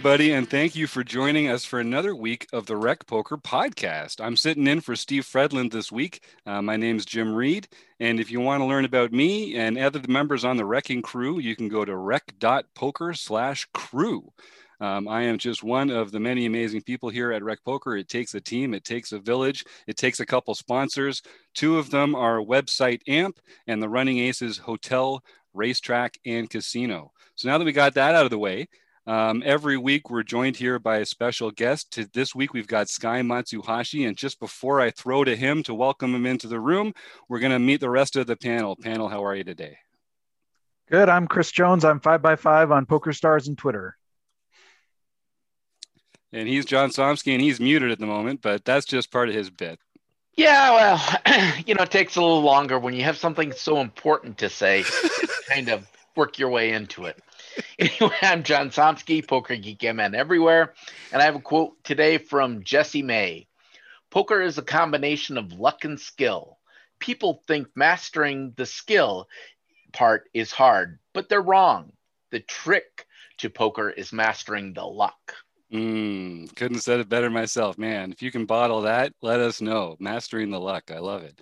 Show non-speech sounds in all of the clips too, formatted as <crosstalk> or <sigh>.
everybody, and thank you for joining us for another week of the Rec Poker Podcast. I'm sitting in for Steve Fredlund this week. Uh, my name's Jim Reed, and if you want to learn about me and other members on the Wrecking Crew, you can go to rec.poker/crew. Um, I am just one of the many amazing people here at Rec Poker. It takes a team, it takes a village, it takes a couple sponsors. Two of them are website AMP and the Running Aces Hotel, Racetrack, and Casino. So now that we got that out of the way, um, every week we're joined here by a special guest. To, this week we've got Sky Matsuhashi, and just before I throw to him to welcome him into the room, we're going to meet the rest of the panel. Panel, how are you today? Good. I'm Chris Jones. I'm five by five on Poker Stars and Twitter and he's John Somsky, and he's muted at the moment, but that's just part of his bit. Yeah, well, <clears throat> you know, it takes a little longer when you have something so important to say, kind of work your way into it. <laughs> Anyway, I'm John Somsky, Poker Geek MN everywhere, and I have a quote today from Jesse May. Poker is a combination of luck and skill. People think mastering the skill part is hard, but they're wrong. The trick to poker is mastering the luck. Mm, couldn't have said it better myself, man. If you can bottle that, let us know. Mastering the luck, I love it.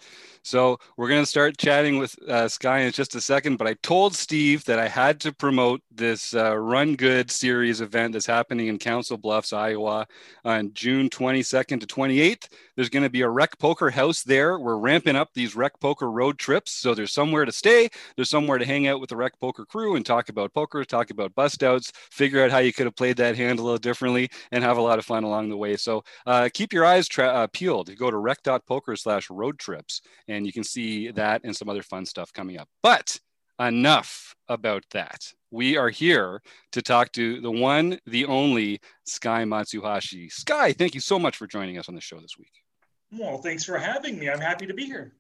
So we're going to start chatting with uh, Sky in just a second. But I told Steve that I had to promote this uh, Run Good series event that's happening in Council Bluffs, Iowa, on June 22nd to 28th. There's going to be a rec poker house there. We're ramping up these rec poker road trips, so there's somewhere to stay. There's somewhere to hang out with the rec poker crew and talk about poker, talk about bust outs, figure out how you could have played that hand a little differently, and have a lot of fun along the way. So uh, keep your eyes tra- uh, peeled. Go to rec.poker/road trips and you can see that and some other fun stuff coming up. But enough about that. We are here to talk to the one, the only Sky Matsuhashi. Sky, thank you so much for joining us on the show this week. Well, thanks for having me. I'm happy to be here.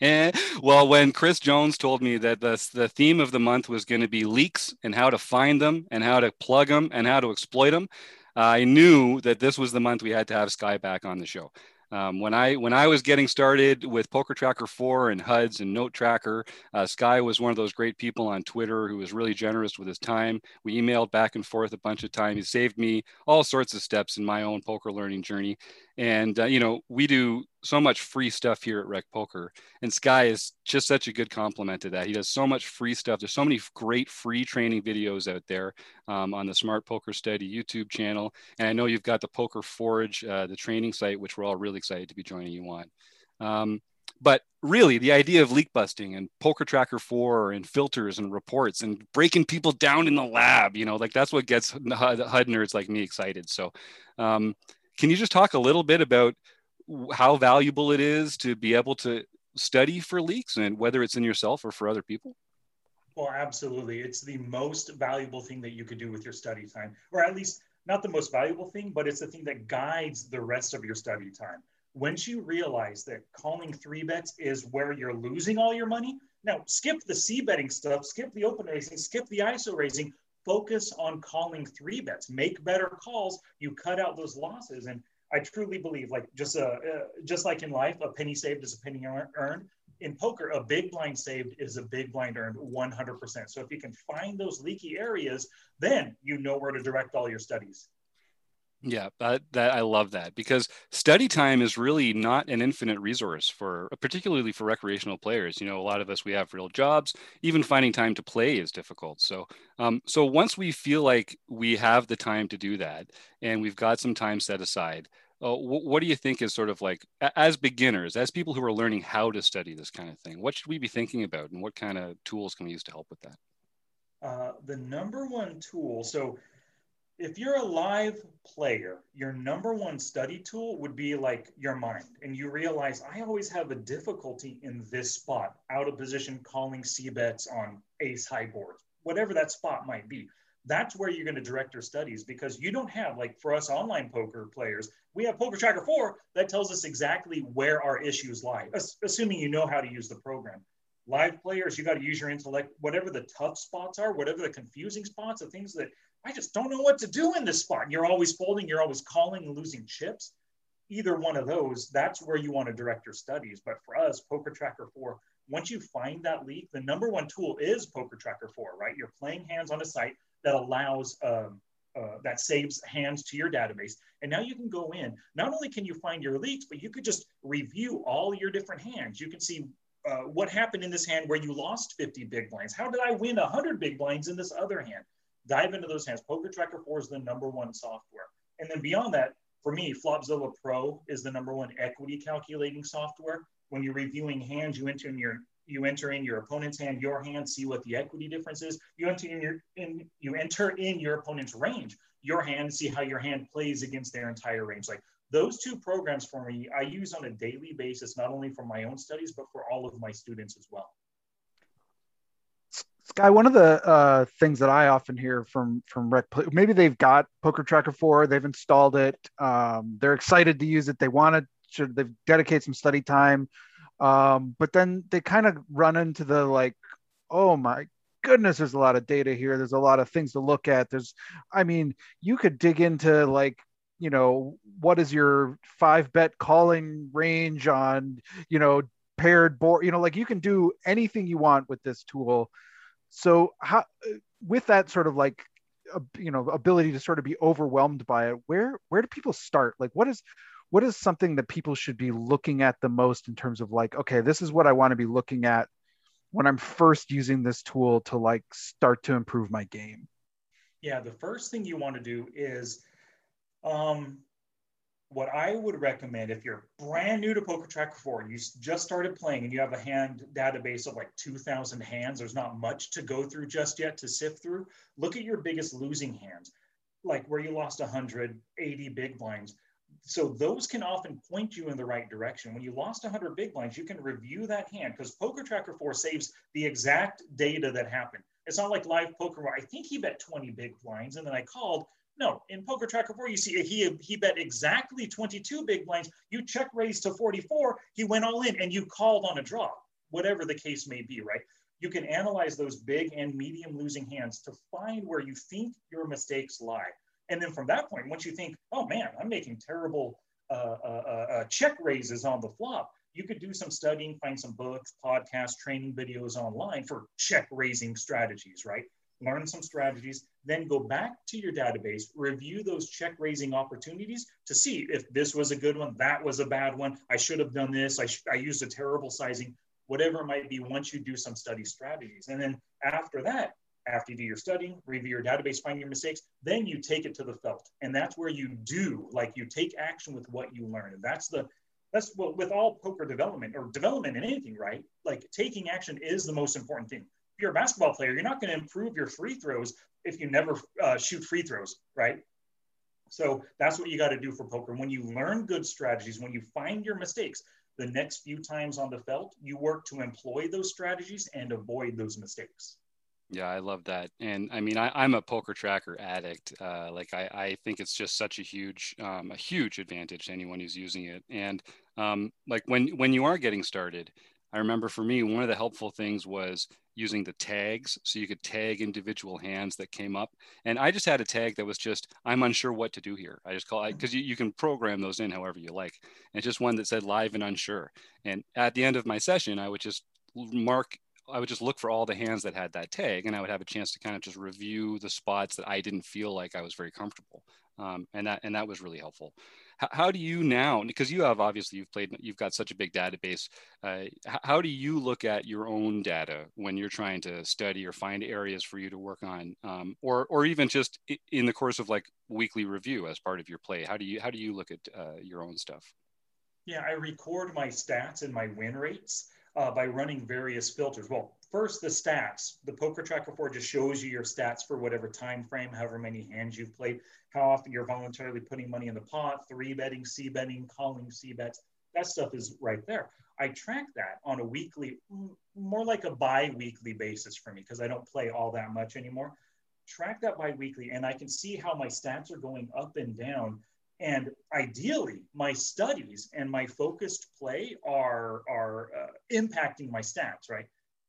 <laughs> well, when Chris Jones told me that the, the theme of the month was going to be leaks and how to find them and how to plug them and how to exploit them, I knew that this was the month we had to have Sky back on the show. Um, when I when I was getting started with Poker Tracker 4 and HUDs and Note Tracker, uh, Sky was one of those great people on Twitter who was really generous with his time. We emailed back and forth a bunch of times. He saved me all sorts of steps in my own poker learning journey. And uh, you know, we do so much free stuff here at Rec Poker, and Sky is just such a good compliment to that. He does so much free stuff. There's so many great free training videos out there um, on the Smart Poker Study YouTube channel, and I know you've got the Poker Forge, uh, the training site, which we're all really excited to be joining you on. Um, but really, the idea of leak busting and Poker Tracker 4 and filters and reports and breaking people down in the lab, you know, like that's what gets HUD, nerds like me excited. So, um, can you just talk a little bit about how valuable it is to be able to study for leaks and whether it's in yourself or for other people? Well, absolutely. It's the most valuable thing that you could do with your study time, or at least not the most valuable thing, but it's the thing that guides the rest of your study time. Once you realize that calling three bets is where you're losing all your money, now skip the C betting stuff, skip the open raising, skip the ISO raising, focus on calling three bets, make better calls. You cut out those losses. And I truly believe, like just a, uh, just like in life, a penny saved is a penny earned. In poker, a big blind saved is a big blind earned 100%. So if you can find those leaky areas, then you know where to direct all your studies. Yeah, that, that I love that because study time is really not an infinite resource for, particularly for recreational players. You know, a lot of us we have real jobs. Even finding time to play is difficult. So, um, so once we feel like we have the time to do that, and we've got some time set aside, uh, what, what do you think is sort of like as beginners, as people who are learning how to study this kind of thing? What should we be thinking about, and what kind of tools can we use to help with that? Uh, the number one tool. So if you're a live player, your number one study tool would be like your mind. And you realize I always have a difficulty in this spot, out of position, calling C bets on ace high boards, whatever that spot might be. That's where you're going to direct your studies because you don't have, like for us online poker players, we have Poker Tracker 4 that tells us exactly where our issues lie, assuming you know how to use the program. Live players, you got to use your intellect, whatever the tough spots are, whatever the confusing spots, the things that I just don't know what to do in this spot. You're always folding, you're always calling and losing chips. Either one of those, that's where you want to direct your studies. But for us, Poker Tracker 4, once you find that leak, the number one tool is Poker Tracker 4, right? You're playing hands on a site that allows um, uh, that saves hands to your database. And now you can go in. Not only can you find your leaks, but you could just review all your different hands. You can see uh, what happened in this hand where you lost 50 big blinds. How did I win 100 big blinds in this other hand? Dive into those hands. Poker Tracker 4 is the number one software. And then beyond that, for me, Flopzilla Pro is the number one equity calculating software. When you're reviewing hands, you enter in your you enter in your opponent's hand, your hand, see what the equity difference is. You enter in your in you enter in your opponent's range, your hand, see how your hand plays against their entire range. Like those two programs for me, I use on a daily basis, not only for my own studies, but for all of my students as well. Sky, one of the uh, things that I often hear from from rec, maybe they've got Poker Tracker 4, they've installed it, um, they're excited to use it, they want to, they dedicate some study time, um, but then they kind of run into the like, oh my goodness, there's a lot of data here. There's a lot of things to look at. There's, I mean, you could dig into like, you know, what is your five bet calling range on, you know, paired board, you know, like you can do anything you want with this tool. So how, with that sort of like, you know, ability to sort of be overwhelmed by it, where, where do people start? Like, what is, what is something that people should be looking at the most in terms of like okay this is what i want to be looking at when i'm first using this tool to like start to improve my game yeah the first thing you want to do is um, what i would recommend if you're brand new to poker tracker 4 you just started playing and you have a hand database of like 2000 hands there's not much to go through just yet to sift through look at your biggest losing hands like where you lost 180 big blinds so those can often point you in the right direction. When you lost 100 big blinds, you can review that hand because Poker Tracker 4 saves the exact data that happened. It's not like live poker where I think he bet 20 big blinds and then I called. No, in Poker Tracker 4, you see he, he bet exactly 22 big blinds. You check raise to 44, he went all in and you called on a draw, whatever the case may be, right? You can analyze those big and medium losing hands to find where you think your mistakes lie. And then from that point, once you think, oh man, I'm making terrible uh, uh, uh, uh, check raises on the flop, you could do some studying, find some books, podcasts, training videos online for check raising strategies, right? Learn some strategies, then go back to your database, review those check raising opportunities to see if this was a good one, that was a bad one, I should have done this, I, sh- I used a terrible sizing, whatever it might be, once you do some study strategies. And then after that, after you do your studying, review your database, find your mistakes, then you take it to the felt. And that's where you do, like you take action with what you learn. And that's the, that's what with all poker development or development in anything, right? Like taking action is the most important thing. If you're a basketball player, you're not going to improve your free throws if you never uh, shoot free throws, right? So that's what you got to do for poker. When you learn good strategies, when you find your mistakes, the next few times on the felt, you work to employ those strategies and avoid those mistakes. Yeah, I love that. And I mean, I, am a poker tracker addict. Uh, like I, I think it's just such a huge, um, a huge advantage to anyone who's using it. And um, like when, when you are getting started, I remember for me, one of the helpful things was using the tags. So you could tag individual hands that came up. And I just had a tag that was just, I'm unsure what to do here. I just call it, because you, you can program those in however you like. And just one that said live and unsure. And at the end of my session, I would just mark I would just look for all the hands that had that tag, and I would have a chance to kind of just review the spots that I didn't feel like I was very comfortable, um, and that and that was really helpful. How, do you now? Because you have obviously you've played, you've got such a big database. Uh, how do you look at your own data when you're trying to study or find areas for you to work on, um, or or even just in the course of like weekly review as part of your play? How do you how do you look at uh, your own stuff? Yeah, I record my stats and my win rates uh, by running various filters. Well, first the stats. The Poker Tracker 4 just shows you your stats for whatever time frame, however many hands you've played, how often you're voluntarily putting money in the pot, three betting, C betting, calling C bets. That stuff is right there. I track that on a weekly, more like a bi-weekly basis for me because I don't play all that much anymore. Track that bi-weekly, and I can see how my stats are going up and down and ideally, my studies and my focused play are, are uh, impacting my stats, right?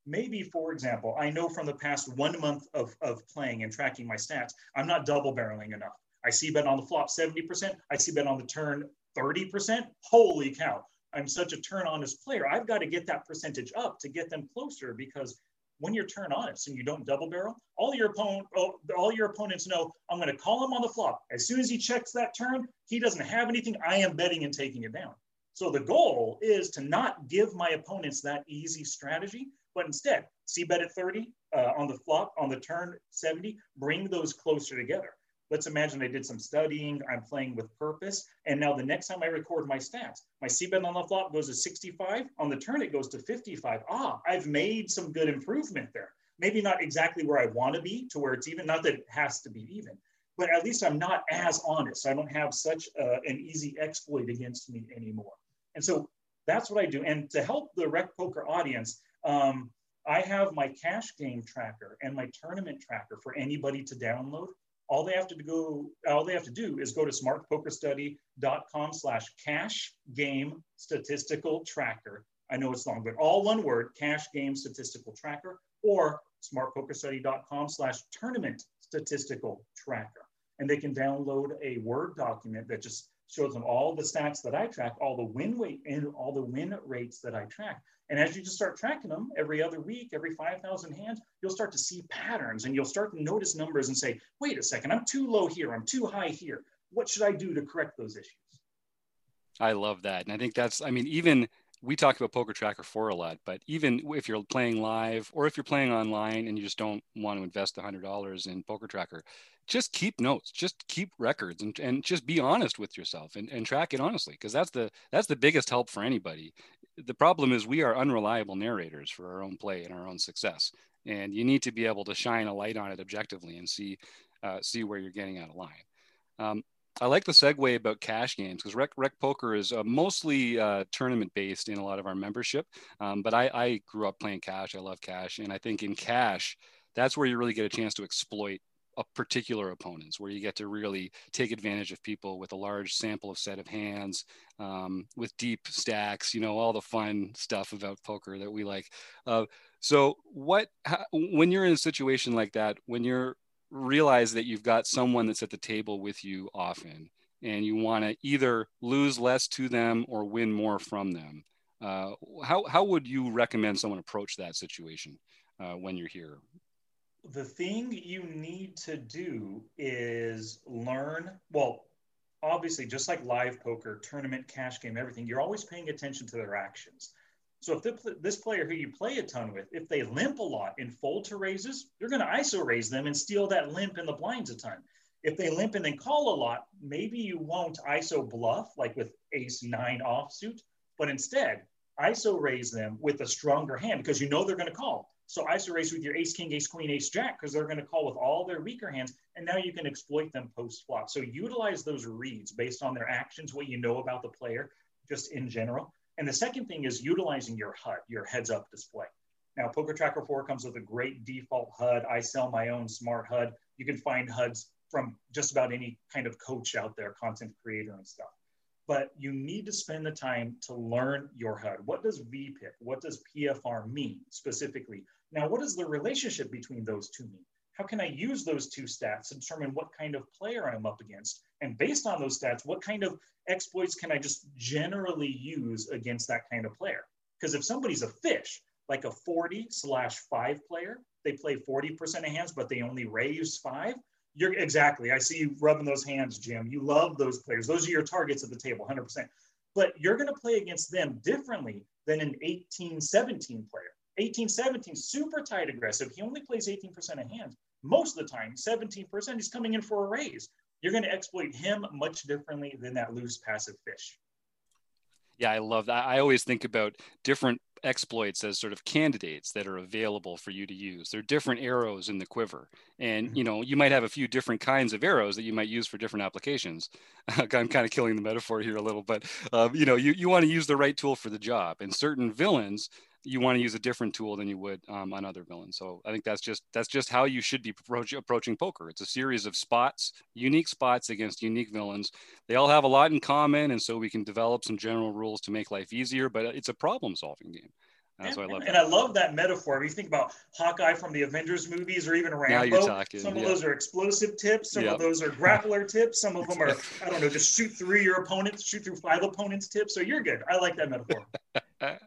Maybe, for example, I know from the past one month of, of playing and tracking my stats, I'm not double barreling enough. I see bet on the flop 70%, I see bet on the turn 30%. Holy cow, I'm such a turn honest player. I've got to get that percentage up to get them closer because when you're turn honest and you don't double barrel, all your opponent, oh, all your opponents know I'm going to call him on the flop. As soon as he checks that turn, he doesn't have anything. I am betting and taking it down. So the goal is to not give my opponents that easy strategy, but instead c bet at 30 uh, on the flop on the turn 70, bring those closer together. Let's imagine I did some studying, I'm playing with purpose, and now the next time I record my stats, my c-bet on the flop goes to 65, on the turn it goes to 55. Ah, I've made some good improvement there. Maybe not exactly where I want to be, to where it's even, not that it has to be even, but at least I'm not as honest. I don't have such uh, an easy exploit against me anymore. And so that's what I do. And to help the rec poker audience, um, I have my cash game tracker and my tournament tracker for anybody to download all they have to go, all they have to do is go to smartpokerstudy.com slash cash game statistical tracker. I know it's long, but all one word, cash game statistical tracker, or smartpokerstudy.com slash tournament statistical tracker. And they can download a Word document that just shows them all the stats that I track, all the win weight and all the win rates that I track. And as you just start tracking them every other week, every 5,000 hands, you'll start to see patterns and you'll start to notice numbers and say, wait a second, I'm too low here, I'm too high here. What should I do to correct those issues? I love that. And I think that's, I mean, even we talk about Poker Tracker 4 a lot, but even if you're playing live or if you're playing online and you just don't want to invest $100 in Poker Tracker, just keep notes, just keep records and, and just be honest with yourself and, and track it honestly. Because that's the that's the biggest help for anybody the problem is we are unreliable narrators for our own play and our own success and you need to be able to shine a light on it objectively and see uh, see where you're getting out of line. Um, i like the segue about cash games because rec, rec poker is uh, mostly uh, tournament based in a lot of our membership um, but I, I grew up playing cash i love cash and i think in cash that's where you really get a chance to exploit particular opponents where you get to really take advantage of people with a large sample of set of hands um, with deep stacks you know all the fun stuff about poker that we like. Uh, so what how, when you're in a situation like that when you're realize that you've got someone that's at the table with you often and you want to either lose less to them or win more from them uh, how, how would you recommend someone approach that situation uh, when you're here the thing you need to do is learn well obviously just like live poker tournament cash game everything you're always paying attention to their actions. So if this player who you play a ton with if they limp a lot and fold to raises you're going to iso raise them and steal that limp in the blinds a ton. If they limp and then call a lot maybe you won't iso bluff like with ace nine offsuit but instead iso raise them with a stronger hand because you know they're going to call so ISO raise with your ace, king, ace, queen, ace, jack, because they're going to call with all their weaker hands. And now you can exploit them post flop. So utilize those reads based on their actions, what you know about the player, just in general. And the second thing is utilizing your HUD, your heads up display. Now, Poker Tracker 4 comes with a great default HUD. I sell my own smart HUD. You can find HUDs from just about any kind of coach out there, content creator and stuff but you need to spend the time to learn your HUD. What does VPIP, what does PFR mean specifically? Now, what is the relationship between those two mean? How can I use those two stats to determine what kind of player I'm up against? And based on those stats, what kind of exploits can I just generally use against that kind of player? Because if somebody's a fish, like a 40 slash five player, they play 40% of hands, but they only raise five, you're exactly. I see you rubbing those hands, Jim. You love those players. Those are your targets at the table, 100%. But you're going to play against them differently than an 18 17 player. 18 17, super tight aggressive. He only plays 18% of hands. Most of the time, 17%, he's coming in for a raise. You're going to exploit him much differently than that loose passive fish. Yeah, I love that. I always think about different exploits as sort of candidates that are available for you to use. They're different arrows in the quiver. And, mm-hmm. you know, you might have a few different kinds of arrows that you might use for different applications. <laughs> I'm kind of killing the metaphor here a little, but, uh, you know, you, you want to use the right tool for the job. And certain villains you want to use a different tool than you would um, on other villains. So I think that's just that's just how you should be approach, approaching poker. It's a series of spots, unique spots against unique villains. They all have a lot in common, and so we can develop some general rules to make life easier. But it's a problem-solving game. That's what I love. And. I love that metaphor. If you think about Hawkeye from the Avengers movies or even Rambo, talking, some of those are explosive tips, some of those are <laughs> grappler tips, some of them are, <laughs> I don't know, just shoot through your opponents, shoot through five opponents tips. So you're good. I like that metaphor. <laughs>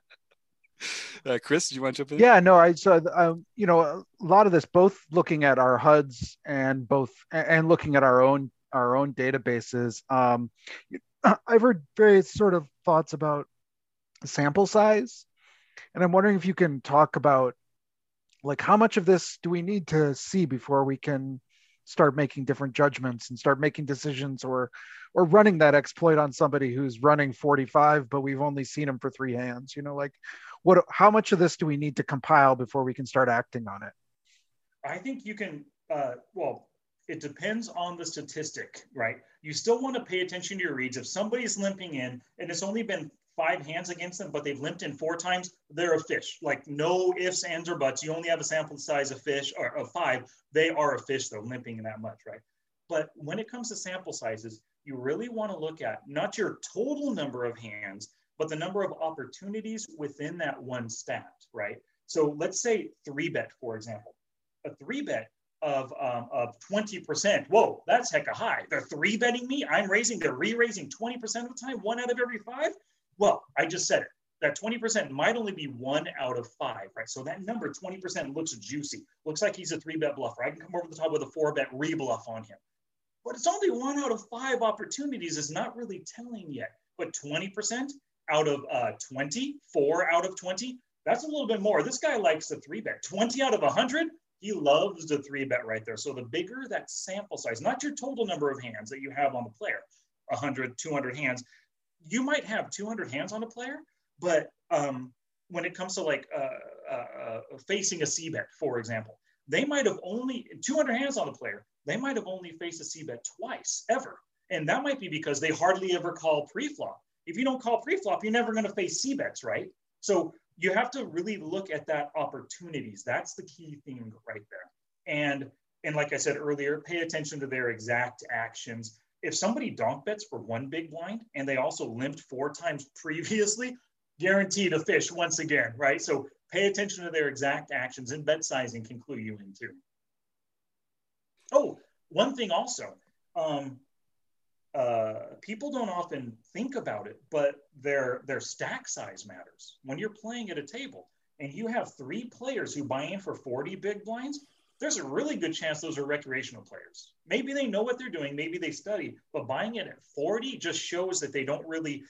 uh, Chris, do you want to jump in? Yeah, no, I so um, you know a lot of this, both looking at our HUDs and both and looking at our own our own databases. Um, <clears throat> I've heard various sort of thoughts about sample size, and I'm wondering if you can talk about like how much of this do we need to see before we can start making different judgments and start making decisions or or running that exploit on somebody who's running 45 but we've only seen him for three hands you know like what how much of this do we need to compile before we can start acting on it i think you can uh, well it depends on the statistic right you still want to pay attention to your reads if somebody's limping in and it's only been five hands against them, but they've limped in four times, they're a fish. Like no ifs, ands, or buts. You only have a sample size of fish or of five. They are a fish though, limping in that much, right? But when it comes to sample sizes, you really want to look at not your total number of hands, but the number of opportunities within that one stat, right? So let's say three bet, for example. A three bet of um, of 20%. Whoa, that's hecka high. They're three betting me. I'm raising, they're re-raising 20% of the time, one out of every five. Well, I just said it. That 20% might only be one out of five, right? So that number, 20%, looks juicy. Looks like he's a three bet bluffer. I can come over the top with a four bet rebluff on him. But it's only one out of five opportunities is not really telling yet. But 20% out of uh, 20, four out of 20, that's a little bit more. This guy likes the three bet. 20 out of 100, he loves the three bet right there. So the bigger that sample size, not your total number of hands that you have on the player, 100, 200 hands, you might have 200 hands on a player, but um, when it comes to like uh, uh, uh, facing a C bet, for example, they might have only 200 hands on a player. They might have only faced a C bet twice ever, and that might be because they hardly ever call pre-flop. If you don't call pre-flop, you're never going to face C bets, right? So you have to really look at that opportunities. That's the key thing right there. And and like I said earlier, pay attention to their exact actions if somebody donk bets for one big blind and they also limped four times <laughs> previously, guaranteed a fish once again, right? So pay attention to their exact actions and bet sizing can clue you in too. Oh, one thing also, um, uh, people don't often think about it, but their their stack size matters. When you're playing at a table and you have three players who buy in for 40 big blinds, there's a really good chance those are recreational players. Maybe they know what they're doing, maybe they study, but buying in at 40 just shows that they don't really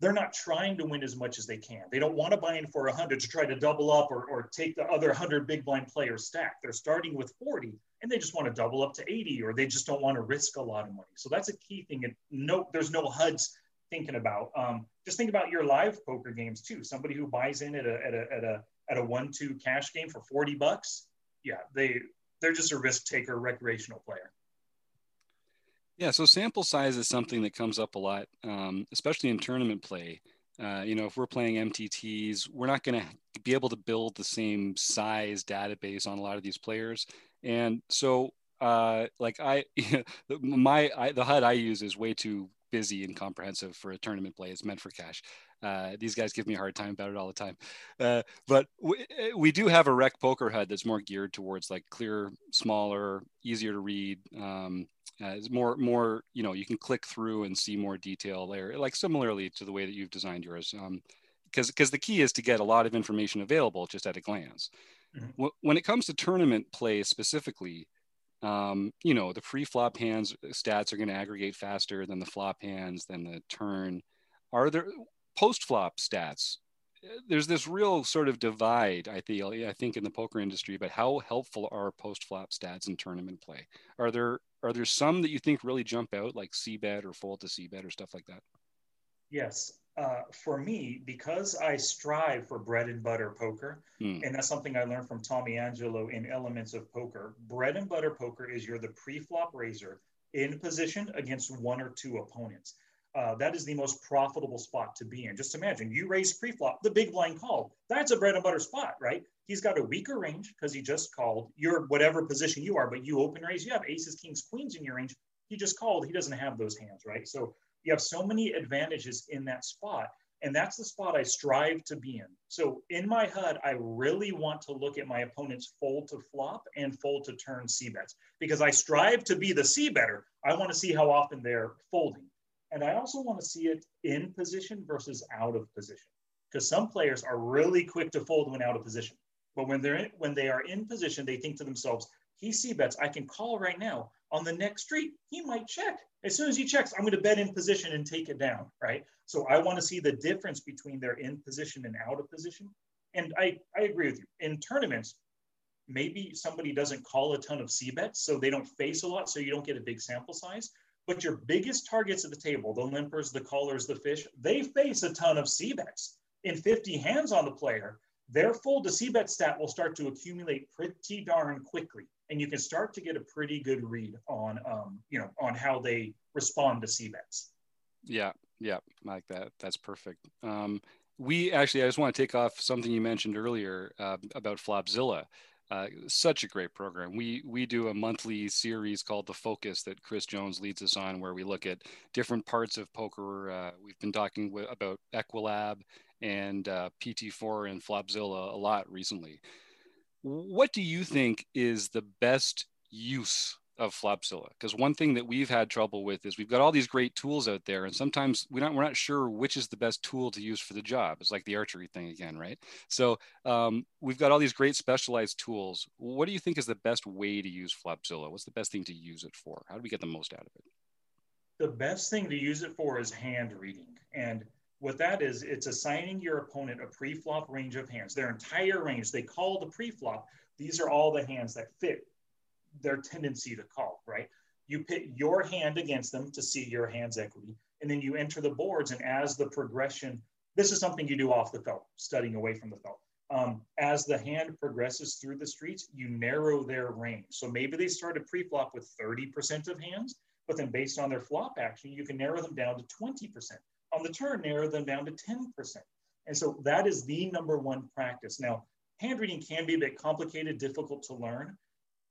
they're not trying to win as much as they can. They don't want to buy in for 100 to try to double up or, or take the other 100 big blind players stack. They're starting with 40 and they just want to double up to 80 or they just don't want to risk a lot of money. So that's a key thing. And no, there's no HUDs thinking about. Um, just think about your live poker games too. Somebody who buys in at a, at a, at a, at a one-two cash game for 40 bucks yeah, they they're just a risk taker, recreational player. Yeah, so sample size is something that comes up a lot, um, especially in tournament play. Uh, you know, if we're playing MTTs, we're not going to be able to build the same size database on a lot of these players, and so uh, like I, <laughs> my I, the HUD I use is way too busy and comprehensive for a tournament play. It's meant for cash. Uh, these guys give me a hard time about it all the time. Uh, but we, we, do have a rec poker HUD that's more geared towards like clear, smaller, easier to read. Um, uh, it's more, more, you know, you can click through and see more detail there, like similarly to the way that you've designed yours. Um, because because the key is to get a lot of information available just at a glance. Mm-hmm. When it comes to tournament play specifically, um, you know, the pre-flop hands stats are going to aggregate faster than the flop hands, than the turn. Are there post flop stats, there's this real sort of divide, I feel, I think, in the poker industry. But how helpful are post flop stats in tournament play? Are there are there some that you think really jump out, like C bet or fold to C bet or stuff like that? Yes, uh, for me, because I strive for bread and butter poker, hmm. and that's something I learned from Tommy Angelo in Elements of Poker. Bread and butter poker is you're the pre-flop raiser in position against one or two opponents uh, that is the most profitable spot to be in. Just imagine you raise pre-flop, the big blind called. That's a bread and butter spot, right? He's got a weaker range because he just called your whatever position you are, but you open raise, you have aces, kings, queens in your range. He just called. He doesn't have those hands, right? So you have so many advantages in that spot. And that's the spot I strive to be in. So in my HUD, I really want to look at my opponent's fold to flop and fold to turn C bets because I strive to be the C better. I want to see how often they're folding. And I also want to see it in position versus out of position. because some players are really quick to fold when out of position. But when they're in, when they are in position, they think to themselves, he c bets, I can call right now on the next street. He might check. As soon as he checks, I'm going to bet in position and take it down, right? So I want to see the difference between their in position and out of position. And I, I agree with you. In tournaments, maybe somebody doesn't call a ton of c bets, so they don't face a lot, so you don't get a big sample size. But your biggest targets at the table, the limpers, the callers, the fish, they face a ton of c bets. In 50 hands on the player, their full to c bet stat will start to accumulate pretty darn quickly and you can start to get a pretty good read on um, you know on how they respond to c bets yeah yeah like that that's perfect um, we actually i just want to take off something you mentioned earlier uh, about flopzilla uh, such a great program. We we do a monthly series called The Focus that Chris Jones leads us on, where we look at different parts of poker. Uh, we've been talking w- about Equilab and uh, PT4 and Flopzilla a lot recently. What do you think is the best use of Flopzilla? Because one thing that we've had trouble with is we've got all these great tools out there, and sometimes we're not we're not sure which is the best tool to use for the job. It's like the archery thing again, right? So um, we've got all these great specialized tools. What do you think is the best way to use Flopzilla? What's the best thing to use it for? How do we get the most out of it? The best thing to use it for is hand reading, and what that is, it's assigning your opponent a pre-flop range of hands, their entire range. They call the pre-flop. These are all the hands that fit their tendency to call, right? You pit your hand against them to see your hand's equity, and then you enter the boards. And as the progression, this is something you do off the felt, studying away from the felt. Um, as the hand progresses through the streets, you narrow their range. So maybe they started pre-flop with 30% of hands, but then based on their flop action, you can narrow them down to 20% on the turn, narrow them down to 10%. And so that is the number one practice. Now, hand reading can be a bit complicated, difficult to learn.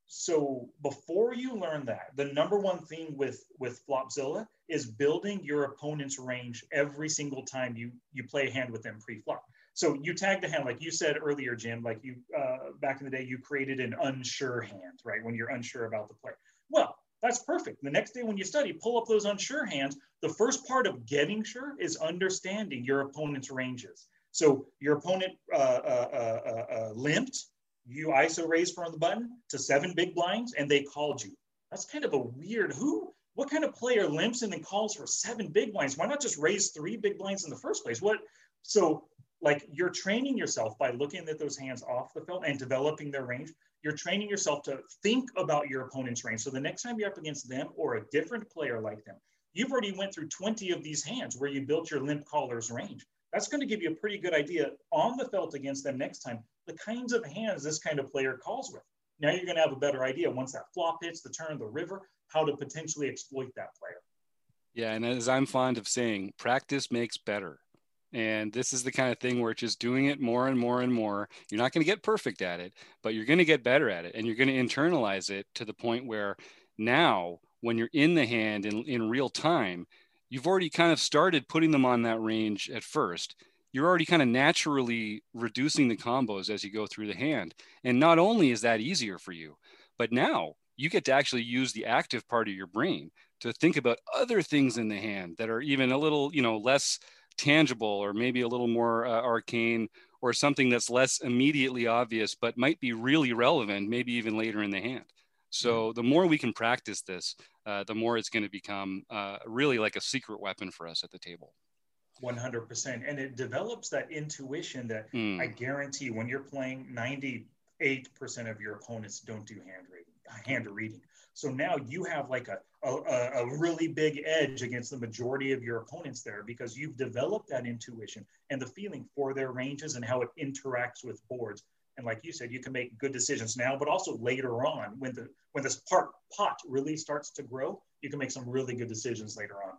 So before you learn that, the number one thing with with Flopzilla is building your opponent's range every single time you you play a hand with them pre-flop. So you tagged a hand, like you said earlier, Jim, like you uh, back in the day, you created an unsure hand, right? When you're unsure about the play. Well, that's perfect. The next day when you study, pull up those unsure hands. The first part of getting sure is understanding your opponent's ranges. So your opponent uh, uh, uh, uh, uh limped, you ISO raised from the button to seven big blinds, and they called you. That's kind of a weird, who, what kind of player limps and then calls for seven big blinds? Why not just raise three big blinds in the first place? What, so like you're training yourself by looking at those hands off the field and developing their range you're training yourself to think about your opponent's range. So the next time you're up against them or a different player like them, you've already went through 20 of these hands where you built your limp caller's range. That's going to give you a pretty good idea on the felt against them next time, the kinds of hands this kind of player calls with. Now you're going to have a better idea once that flop hits the turn, the river, how to potentially exploit that player. Yeah, and as I'm fond of saying, practice makes better. And this is the kind of thing where it's just doing it more and more and more. You're not going to get perfect at it, but you're going to get better at it and you're going to internalize it to the point where now, when you're in the hand in, in real time, you've already kind of started putting them on that range at first. You're already kind of naturally reducing the combos as you go through the hand. And not only is that easier for you, but now you get to actually use the active part of your brain to think about other things in the hand that are even a little, you know, less tangible or maybe a little more uh, arcane or something that's less immediately obvious but might be really relevant maybe even later in the hand so mm-hmm. the more we can practice this uh, the more it's going to become uh, really like a secret weapon for us at the table 100% and it develops that intuition that mm. i guarantee when you're playing 98% of your opponents don't do hand reading hand reading so now you have like a, a, a really big edge against the majority of your opponents there because you've developed that intuition and the feeling for their ranges and how it interacts with boards. And like you said, you can make good decisions now, but also later on when the when this part pot really starts to grow, you can make some really good decisions later on.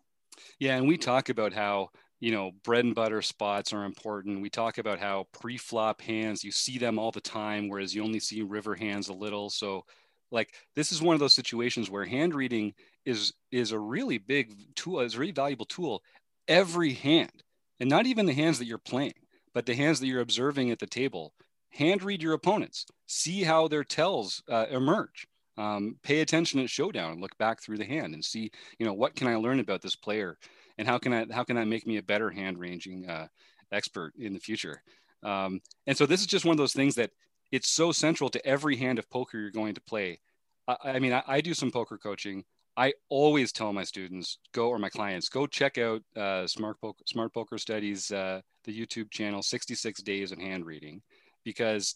Yeah, and we talk about how you know bread and butter spots are important. We talk about how pre-flop hands you see them all the time, whereas you only see river hands a little. So like this is one of those situations where hand reading is is a really big tool is a really valuable tool every hand and not even the hands that you're playing but the hands that you're observing at the table. Hand read your opponents. See how their tells uh, emerge. Um, pay attention at showdown. And look back through the hand and see you know what can i learn about this player? And how can i how can i make me a better hand ranging uh, expert in the future. Um, and so this is just one of those things that it's so central to every hand of poker you're going to play. I, I mean, I, I, do some poker coaching. I always tell my students go or my clients go check out uh, Smart Poker Smart Poker Studies, uh, the YouTube channel, 66 Days of Hand Reading, because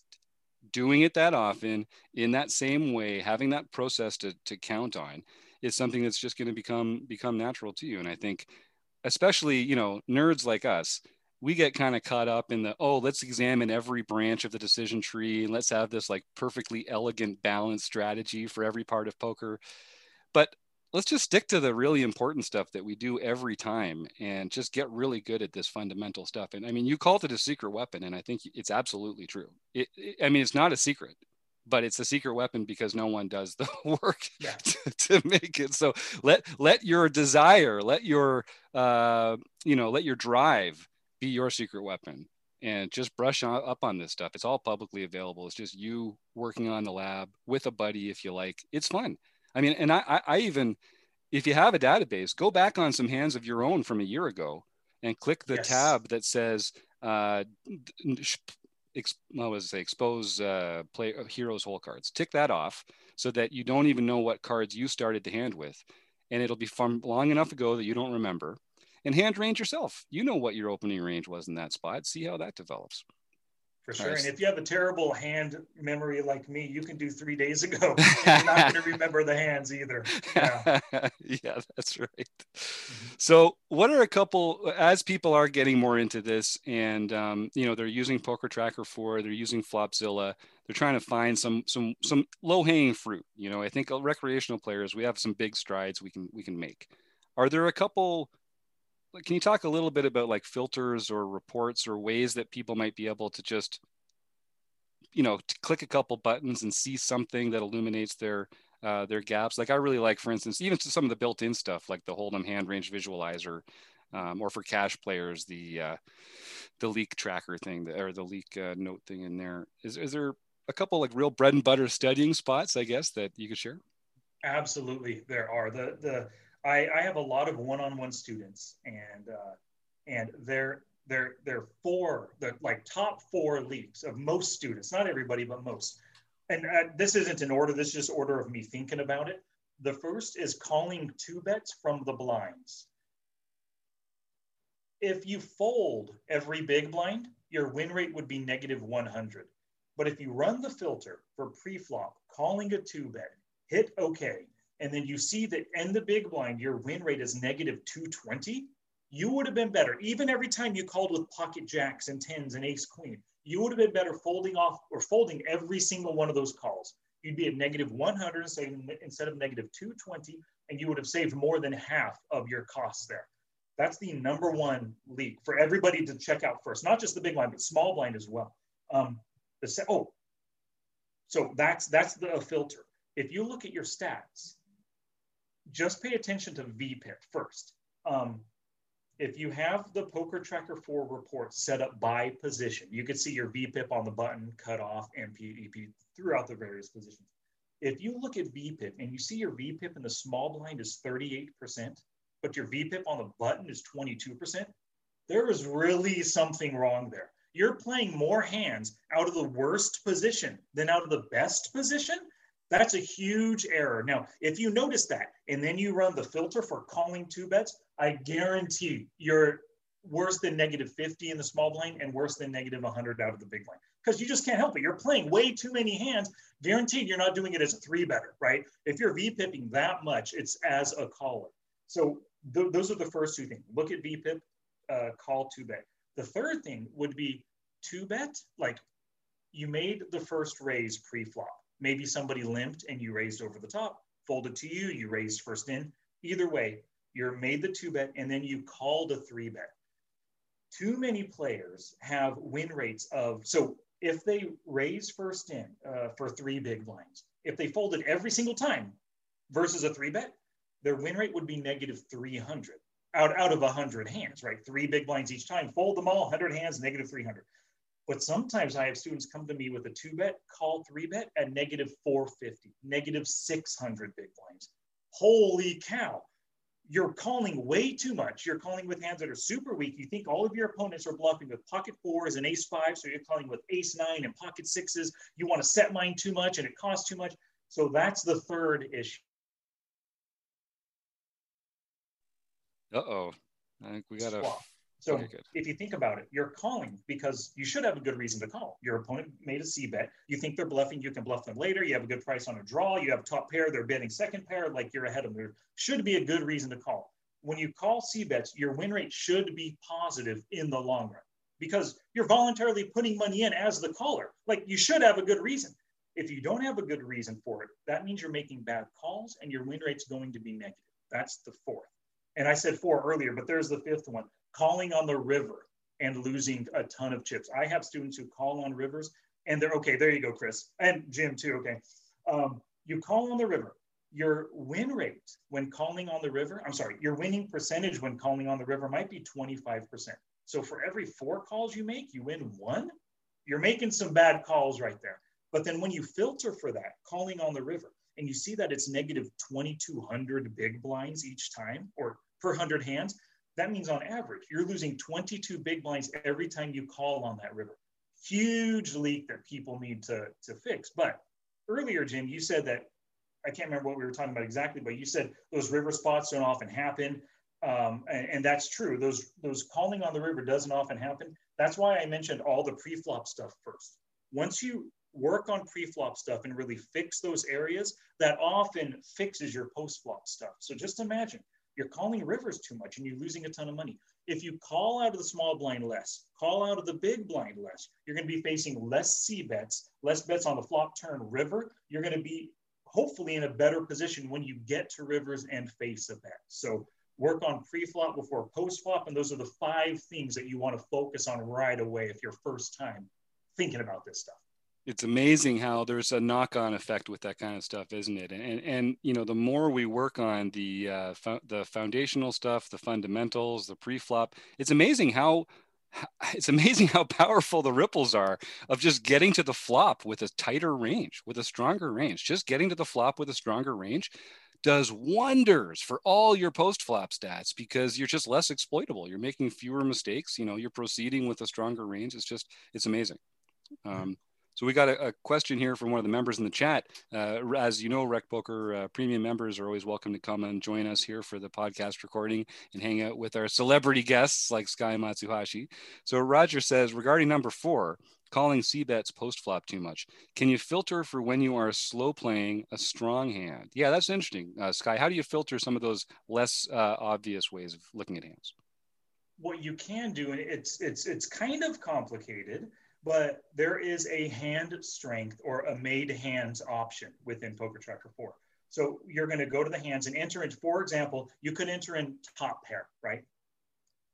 doing it that often in that same way, having that process to, to count on, is something that's just going to become become natural to you. And I think, especially you know nerds like us, we get kind of caught up in the oh let's examine every branch of the decision tree and let's have this like perfectly elegant balanced strategy for every part of poker. But let's just stick to the really important stuff that we do every time and just get really good at this fundamental stuff. And i mean you called it a secret weapon and i think it's absolutely true. It, it, i mean it's not a secret but it's a secret weapon because no one does the <laughs> work yeah. <laughs> to, to, make it. So let let your desire let your uh you know let your drive be your secret weapon and just brush up on this stuff. It's all publicly available. It's just you working on the lab with a buddy if you like. It's fun. I mean, and I, I even, if you have a database, go back on some hands of your own from a year ago and click the yes. tab that says, uh, ex, what was it say, expose uh, play uh, heroes hole cards. Tick that off so that you don't even know what cards you started the hand with. And it'll be from long enough ago that you don't remember and hand range yourself. You know what your opening range was in that spot. See how that develops. For sure. Nice. And if you have a terrible hand memory like me, you can do three days ago. <laughs> you're not going to remember the hands either. Yeah, <laughs> yeah that's right. Mm-hmm. So, what are a couple, as people are getting more into this and, um, you know, they're using Poker Tracker 4, they're using Flopzilla, they're trying to find some, some, some low hanging fruit. You know, I think recreational players, we have some big strides we can, we can make. Are there a couple can you talk a little bit about like filters or reports or ways that people might be able to just you know click a couple buttons and see something that illuminates their uh, their gaps? Like i really like for instance even some of the built-in stuff like the hold'em hand range visualizer um, or for cash players the uh, the leak tracker thing or the leak uh, note thing in there. Is, is there a couple like real bread and butter studying spots i guess that you could share? Absolutely there are. The the I, I have a lot of one-on-one students, and uh, and they're they're they're four the like top four leagues of most students, not everybody, but most. And uh, this isn't in order. This is just order of me thinking about it. The first is calling two bets from the blinds. If you fold every big blind, your win rate would be negative 100. But if you run the filter for pre-flop, calling a two bet, hit OK, and then you see that in the big blind, your win rate is negative 220, you would have been better. Even every time you called with pocket jacks and tens and ace queen, you would have been better folding off or folding every single one of those calls. You'd be at negative 100 instead of negative 220, and you would have saved more than half of your costs there. That's the number one leak for everybody to check out first, not just the big blind, but small blind as well. Um, the oh, so that's that's the filter. If you look at your stats, just pay attention to VPIP first. Um, if you have the Poker Tracker 4 report set up by position, you can see your VPIP on the button, cut off, MP, EP throughout the various positions. If you look at VPIP and you see your VPIP in the small blind is 38%, but your VPIP on the button is 22%, there is really something wrong there. You're playing more hands out of the worst position than out of the best position. That's a huge error. Now, if you notice that and then you run the filter for calling two bets, I guarantee you're worse than negative 50 in the small blind and worse than negative 100 out of the big blind because you just can't help it. You're playing way too many hands. Guaranteed you're not doing it as a three better, right? If you're VPIPing that much, it's as a caller. So th- those are the first two things. Look at VPIP, uh, call two bet. The third thing would be two bet, like you made the first raise pre flop Maybe somebody limped and you raised over the top, folded to you, you raised first in. Either way, you're made the two bet and then you called a three bet. Too many players have win rates of, so if they raise first in uh, for three big blinds, if they folded every single time versus a three bet, their win rate would be negative 300 out, out of 100 hands, right? Three big blinds each time, fold them all, 100 hands, negative 300. But sometimes I have students come to me with a two bet, call three bet at negative 450, negative 600 big blinds. Holy cow. you're calling way too much. You're calling with hands that are super weak. You think all of your opponents are bluffing with pocket fours and ace five, so you're calling with ace nine and pocket sixes. You want to set mine too much and it costs too much. So that's the third issue. Uh oh. I think we got to. So okay, if you think about it, you're calling because you should have a good reason to call. Your opponent made a C bet. You think they're bluffing, you can bluff them later. You have a good price on a draw. You have top pair, they're betting second pair, like you're ahead of them. There should be a good reason to call. When you call C bets, your win rate should be positive in the long run because you're voluntarily putting money in as the caller. Like you should have a good reason. If you don't have a good reason for it, that means you're making bad calls and your win rate's going to be negative. That's the fourth. And I said four earlier, but there's the fifth one calling on the river and losing a ton of chips. I have students who call on rivers and they're okay. There you go, Chris, and Jim too. Okay, um, you call on the river. Your win rate when calling on the river, I'm sorry, your winning percentage when calling on the river might be 25%. So for every four calls you make, you win one. You're making some bad calls right there. But then when you filter for that, calling on the river, and you see that it's negative 2,200 big blinds each time or per 100 hands, that means on average, you're losing 22 big blinds every time you call on that river. Huge leak that people need to, to fix. But earlier, Jim, you said that, I can't remember what we were talking about exactly, but you said those river spots don't often happen. Um, and, and, that's true. Those, those calling on the river doesn't often happen. That's why I mentioned all the pre-flop stuff first. Once you work on pre-flop stuff and really fix those areas, that often fixes your post-flop stuff. So just imagine you're calling rivers too much and you're losing a ton of money. If you call out of the small blind less, call out of the big blind less, you're going to be facing less C bets, less bets on the flop turn river. You're going to be hopefully in a better position when you get to rivers and face a bet. So work on pre-flop before post-flop. And those are the five things that you want to focus on right away if you're first time thinking about this stuff it's amazing how there's a knock-on effect with that kind of stuff, isn't it? And and you know, the more we work on the uh, fo- the foundational stuff, the fundamentals, the pre-flop, it's amazing how <laughs> it's amazing how powerful the ripples are of just getting to the flop with a tighter range, with a stronger range. Just getting to the flop with a stronger range does wonders for all your post flop stats because you're just less exploitable. You're making fewer mistakes. You know, you're proceeding with a stronger range. It's just, it's amazing. Um, so we got a, a, question here from one of the members in the chat. Uh, as you know, Rec Poker uh, premium members are always welcome to come and join us here for the podcast recording and hang out with our celebrity guests like Sky Matsuhashi. So Roger says regarding number four, calling C bets post flop too much. Can you filter for when you are slow playing a strong hand? Yeah, that's interesting. Uh, Sky, how do you filter some of those less uh, obvious ways of looking at hands? What you can do, and it's it's it's kind of complicated but there is a hand strength or a made hands option within Poker Tracker 4. So you're going to go to the hands and enter in, for example, you could enter in top pair, right?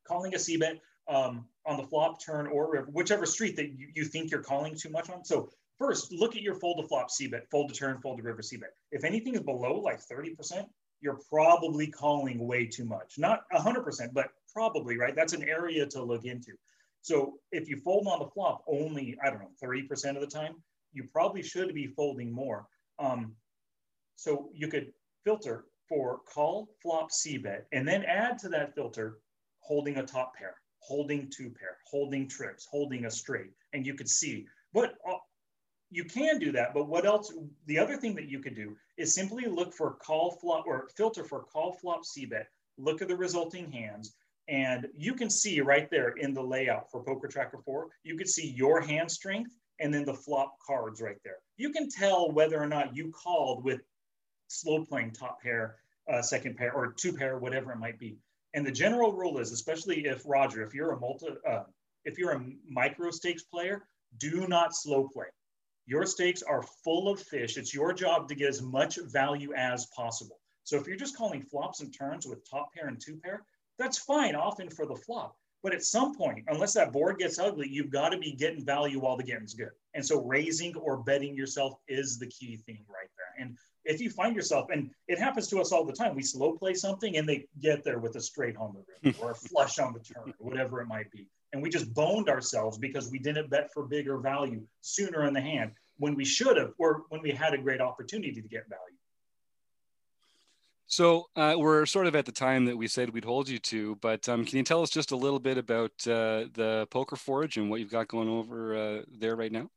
Calling a C bet um, on the flop, turn, or river, whichever street that you, you think you're calling too much on. So first, look at your fold to flop C bet, fold to turn, fold to river C bet. If anything is below like 30%, you're probably calling way too much. Not 100%, but probably, right? That's an area to look into. So if you fold on the flop only, I don't know, 30% of the time, you probably should be folding more. Um, so you could filter for call, flop, C bet, and then add to that filter holding a top pair, holding two pair, holding trips, holding a straight, and you could see. But uh, you can do that, but what else? The other thing that you could do is simply look for call flop or filter for call flop C bet, look at the resulting hands, and you can see right there in the layout for Poker Tracker 4, you can see your hand strength and then the flop cards right there. You can tell whether or not you called with slow playing top pair, uh, second pair, or two pair, whatever it might be. And the general rule is, especially if Roger, if you're a multi, uh, if you're a micro stakes player, do not slow play. Your stakes are full of fish. It's your job to get as much value as possible. So if you're just calling flops and turns with top pair and two pair, that's fine often for the flop. But at some point, unless that board gets ugly, you've got to be getting value while the getting's good. And so raising or betting yourself is the key thing right there. And if you find yourself, and it happens to us all the time, we slow play something and they get there with a straight on the river or a flush on the turn or whatever it might be. And we just boned ourselves because we didn't bet for bigger value sooner in the hand when we should have, or when we had a great opportunity to get value. So uh, we're sort of at the time that we said we'd hold you to, but um, can you tell us just a little bit about uh, the Poker Forge and what you've got going over uh, there right now?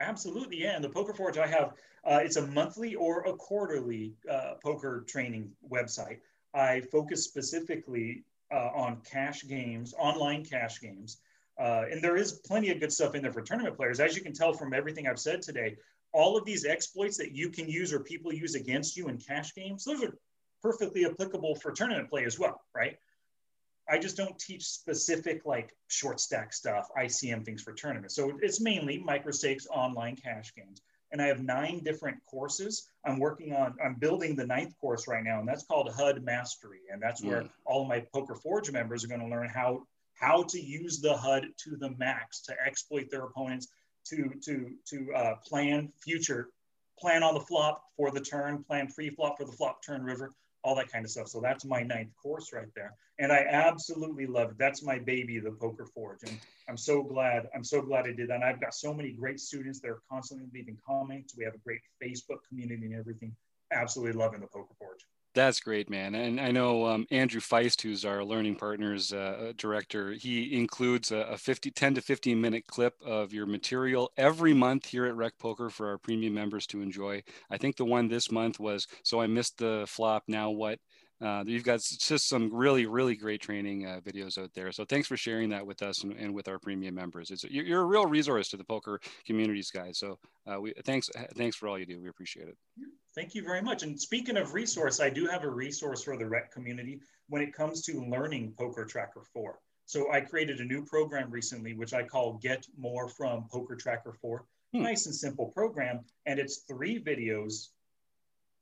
Absolutely, yeah. And the Poker Forge, I have uh, it's a monthly or a quarterly uh, poker training website. I focus specifically uh, on cash games, online cash games. And there is plenty of good stuff in there for tournament players. As you can tell from everything I've said today, all of these exploits that you can use or people use against you in cash games, those are perfectly applicable for tournament play as well, right? I just don't teach specific like short stack stuff, ICM things for tournaments. So it's mainly micro stakes online cash games. And I have nine different courses. I'm working on, I'm building the ninth course right now, and that's called HUD Mastery. And that's where mm. all of my Poker Forge members are going to learn how how to use the HUD to the max to exploit their opponents, to to to uh, plan future, plan on the flop for the turn, plan pre-flop for the flop turn river, all that kind of stuff. So that's my ninth course right there. And I absolutely love it. That's my baby, the Poker Forge. And I'm so glad, I'm so glad I did that. And I've got so many great students that are constantly leaving comments. We have a great Facebook community and everything. Absolutely loving the Poker Forge. That's great, man. And I know um, Andrew Feist, who's our learning partners uh, director, he includes a, a 50, 10 to 15 minute clip of your material every month here at Rec Poker for our premium members to enjoy. I think the one this month was So I Missed the Flop, Now What? Uh, you've got just some really, really great training uh, videos out there. So thanks for sharing that with us and, and with our premium members. It's, you're a real resource to the poker communities, guys. So uh, we thanks thanks for all you do. We appreciate it. Thank you very much. And speaking of resource, I do have a resource for the rec community when it comes to learning Poker Tracker 4. So I created a new program recently, which I call Get More from Poker Tracker 4. Hmm. Nice and simple program, and it's three videos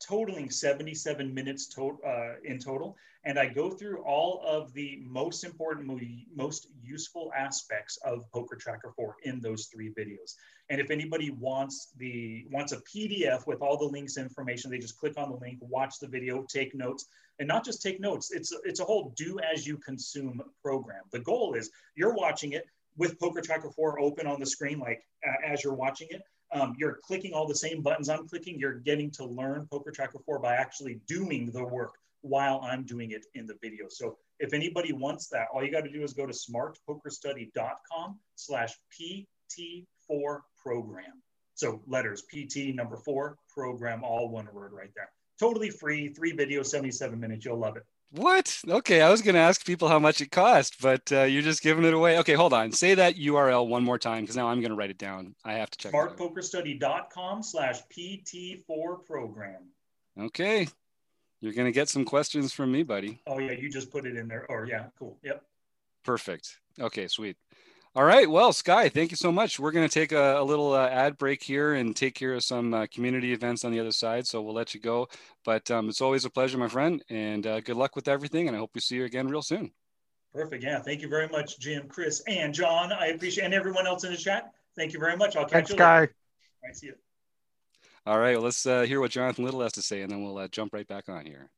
totaling 77 minutes to, uh, in total. And I go through all of the most important, most useful aspects of Poker Tracker 4 in those three videos. And if anybody wants the wants a PDF with all the links information, they just click on the link, watch the video, take notes, and not just take notes. It's it's a whole do as you consume program. The goal is you're watching it with Poker Tracker 4 open on the screen, like uh, as you're watching it um, you're clicking all the same buttons I'm clicking. You're getting to learn Poker Tracker 4 by actually doing the work while I'm doing it in the video. So if anybody wants that, all you got to do is go to smartpokerstudy.com slash PT4 program. So letters PT number four program, all one word right there. Totally free, three videos, 77 minutes. You'll love it. What? Okay, I was going to ask people how much it cost, but uh, you're just giving it away. Okay, hold on. Say that URL one more time because now I'm going to write it down. I have to check. Smartpokerstudy.com slash PT4 program. Okay, you're going to get some questions from me, buddy. Oh yeah, you just put it in there. Oh yeah, cool. Yep. Perfect. Okay, sweet. All right. Well, Sky, thank you so much. We're going to take a, a little uh, ad break here and take care of some uh, community events on the other side. So we'll let you go. But um, it's always a pleasure, my friend. And uh, good luck with everything. And I hope we see you again real soon. Perfect. Yeah. Thank you very much, Jim, Chris, and John. I appreciate and everyone else in the chat. Thank you very much. I'll catch Thanks, you later. Sky. All right. See you. All right. Well, let's uh, hear what Jonathan Little has to say, and then we'll uh, jump right back on here.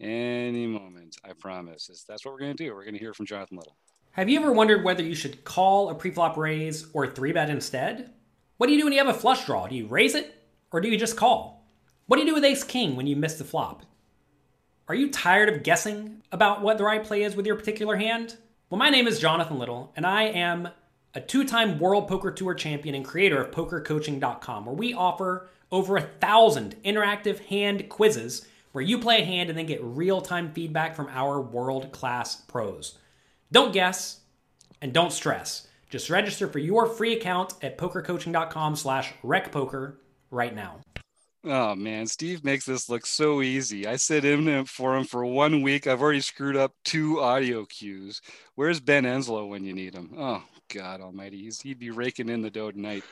Any moment. I promise. That's what we're going to do. We're going to hear from Jonathan Little. Have you ever wondered whether you should call a preflop raise or three bet instead? What do you do when you have a flush draw? Do you raise it or do you just call? What do you do with ace king when you miss the flop? Are you tired of guessing about what the right play is with your particular hand? Well, my name is Jonathan Little, and I am a two time World Poker Tour champion and creator of PokerCoaching.com, where we offer over a thousand interactive hand quizzes where you play a hand and then get real time feedback from our world class pros. Don't guess and don't stress. Just register for your free account at pokercoaching.com slash recpoker right now. Oh man, Steve makes this look so easy. I sit in for him for one week. I've already screwed up two audio cues. Where's Ben Enslow when you need him? Oh God Almighty, He's, he'd be raking in the dough tonight.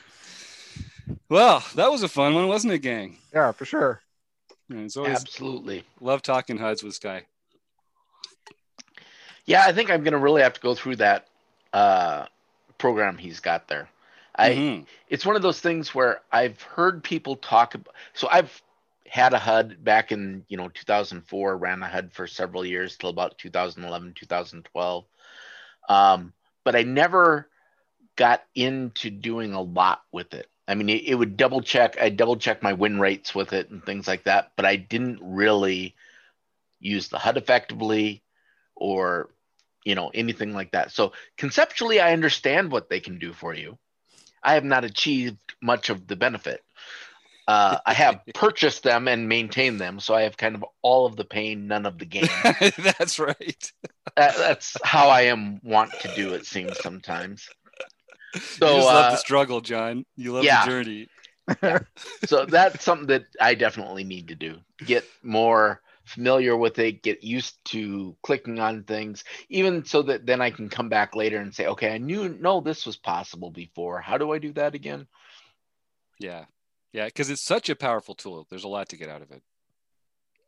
Well, that was a fun one, wasn't it, gang? Yeah, for sure. It's always absolutely love talking HUDs with Sky. Yeah, I think I'm gonna really have to go through that uh, program he's got there. I mm-hmm. it's one of those things where I've heard people talk about. So I've had a HUD back in you know 2004, ran a HUD for several years till about 2011, 2012. Um, but I never got into doing a lot with it. I mean, it, it would double check. I double check my win rates with it and things like that, but I didn't really use the HUD effectively or you know anything like that. So conceptually, I understand what they can do for you. I have not achieved much of the benefit. Uh, I have <laughs> purchased them and maintained them, so I have kind of all of the pain, none of the gain. <laughs> That's right. That, that's how I am want to do. It seems sometimes. So you just love uh, the struggle, John. You love yeah. the journey. so that's something that I definitely need to do. Get more familiar with it, get used to clicking on things, even so that then I can come back later and say, okay, I knew no this was possible before. How do I do that again? Yeah. Yeah, because it's such a powerful tool. There's a lot to get out of it.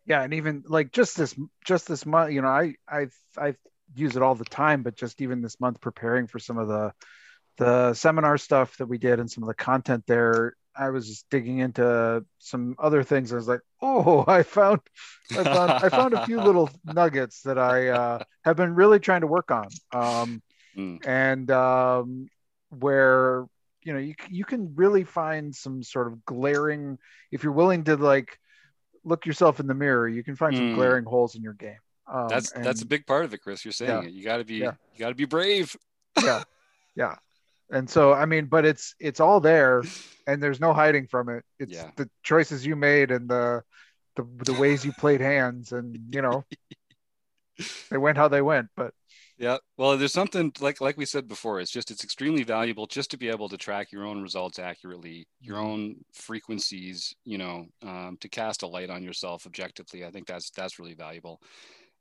yeah and even like just this just this month you know i i i use it all the time but just even this month preparing for some of the the seminar stuff that we did and some of the content there i was just digging into some other things i was like oh <laughs> i found i found i found a few <laughs> little nuggets that i uh, have been really trying to work on um, Mm. and um, where you know you, you can really find some sort of glaring if you're willing to like look yourself in the mirror you can find some Mm. glaring holes in your game um, That's that's a big part of it, Chris. You're saying Yeah. it. You got to be Yeah. you got to be brave. yeah <laughs> yeah and so i mean but it's it's all there and there's no hiding from it it's Yeah. the choices you made and the the, the ways you played hands and you know they went how they went but Yeah. Well, there's something like like we said before. It's just it's extremely valuable just to be able to track your own results accurately, your Mm-hmm. own frequencies. You know, um, to cast a light on yourself objectively. I think that's that's really valuable.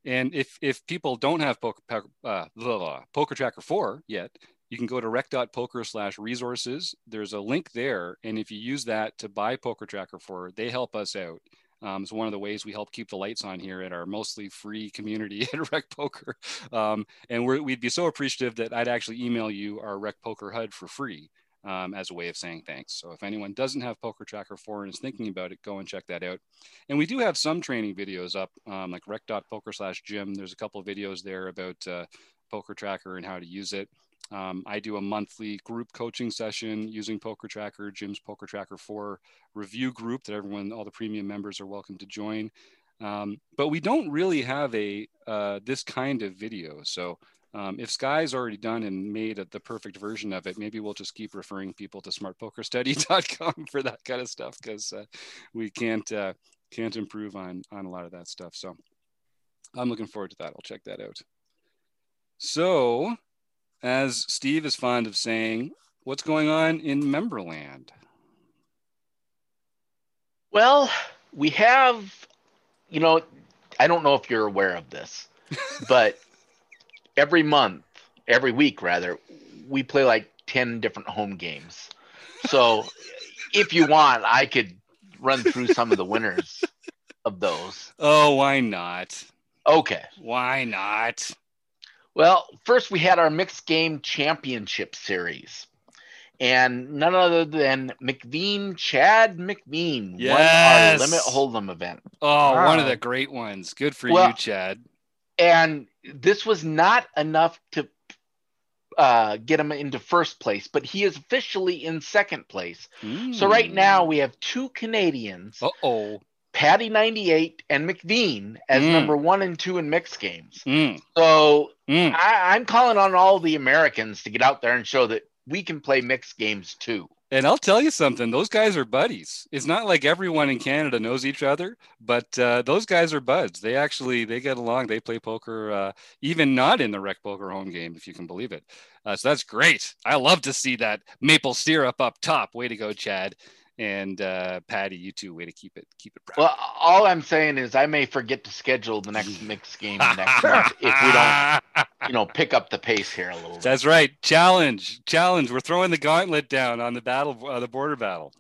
And if if people don't have poker uh, blah, blah, poker tracker four yet, you can go to rec.poker slash resources. There's a link there, and if you use that to buy poker tracker four, they help us out. Um, it's one of the ways we help keep the lights on here at our mostly free community <laughs> at Rec Poker. Um, and we're, we'd be so appreciative that I'd actually email you our Rec Poker HUD for free um, as a way of saying thanks. So if anyone doesn't have Poker Tracker 4 and is thinking about it, go and check that out. And we do have some training videos up, um, like rec.poker slash gym. There's a couple of videos there about uh, Poker Tracker and how to use it. Um, I do a monthly group coaching session using Poker Tracker, Jim's Poker Tracker 4 review group that everyone, all the premium members are welcome to join. Um, but we don't really have a uh, this kind of video. So um, if Sky's already done and made a, the perfect version of it, maybe we'll just keep referring people to smartpokerstudy.com <laughs> for that kind of stuff because uh, we can't uh, can't improve on on a lot of that stuff. So I'm looking forward to that. I'll check that out. So, as Steve is fond of saying, what's going on in Memberland? Well, we have, you know, I don't know if you're aware of this, <laughs> but every month, every week rather, we play like 10 different home games. So if you want, I could run through some of the winners of those. Oh, why not? Okay. Why not? Well, first we had our mixed game championship series. And none other than McVean, Chad McVean, won Yes. our limit hold'em event. Oh, one of the great ones. Good for Well- you, Chad. and this was not enough to uh, get him into first place, but he is officially in second place. So right now we have two Canadians, Uh oh. Patty ninety eight and McVean, as Mm. number one and two in mixed games. Mm, So mm. I, I'm calling on all the Americans to get out there and show that we can play mixed games too. And I'll tell you something, those guys are buddies. It's not like everyone in Canada knows each other, but uh, those guys are buds. They actually they get along. They play poker, uh, even not in the rec poker home game, if you can believe it. Uh, so that's great. I love to see that maple syrup up top. Way to go, Chad and uh, Patty. You too. Way to keep it keep it proud. Well, all I'm saying is I may forget to schedule the next <laughs> mixed game next month if we don't, you know, pick up the pace here a little bit. That's right. Challenge, challenge. We're throwing the gauntlet down on the battle, uh, the border battle.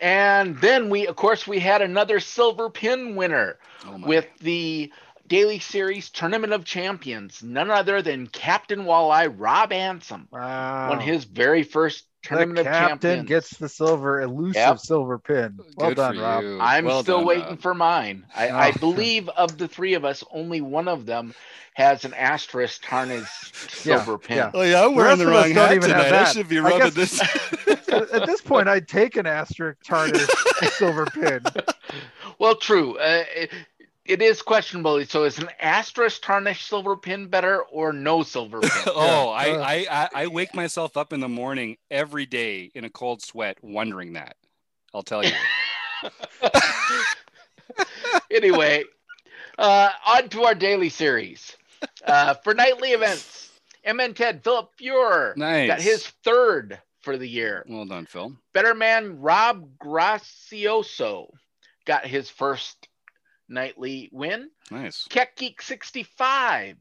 And then we, of course, we had another silver pin winner Oh with the Daily Series Tournament of Champions, none other than Captain Walleye Rob Ansem Wow. won his very first the Tournament of captain Champions. gets the silver elusive Yep. silver pin. Well Good done, Rob. you. I'm Well still done, waiting Rob. for mine. I, I Oh. believe of the three of us, only one of them has an asterisk tarnished <laughs> silver pin. yeah. Oh yeah, I'm wearing rest the wrong don't hat even have tonight. I should be I rubbing guess- this. <laughs> at, at this point, I'd take an asterisk tarnished <laughs> silver pin. Well, true. Uh, it, it is questionable. So is an asterisk tarnished silver pin better or no silver pin? <laughs> oh, I, Uh. I, I, I wake myself up in the morning every day in a cold sweat, wondering that. I'll tell you. <laughs> anyway, uh, on to our daily series. Uh, for nightly events, MN Ted Philip Fuhrer nice. got his third for the year. Well done, Phil. Better man Rob Gracioso got his first nightly win. Nice. Keck Geek 65,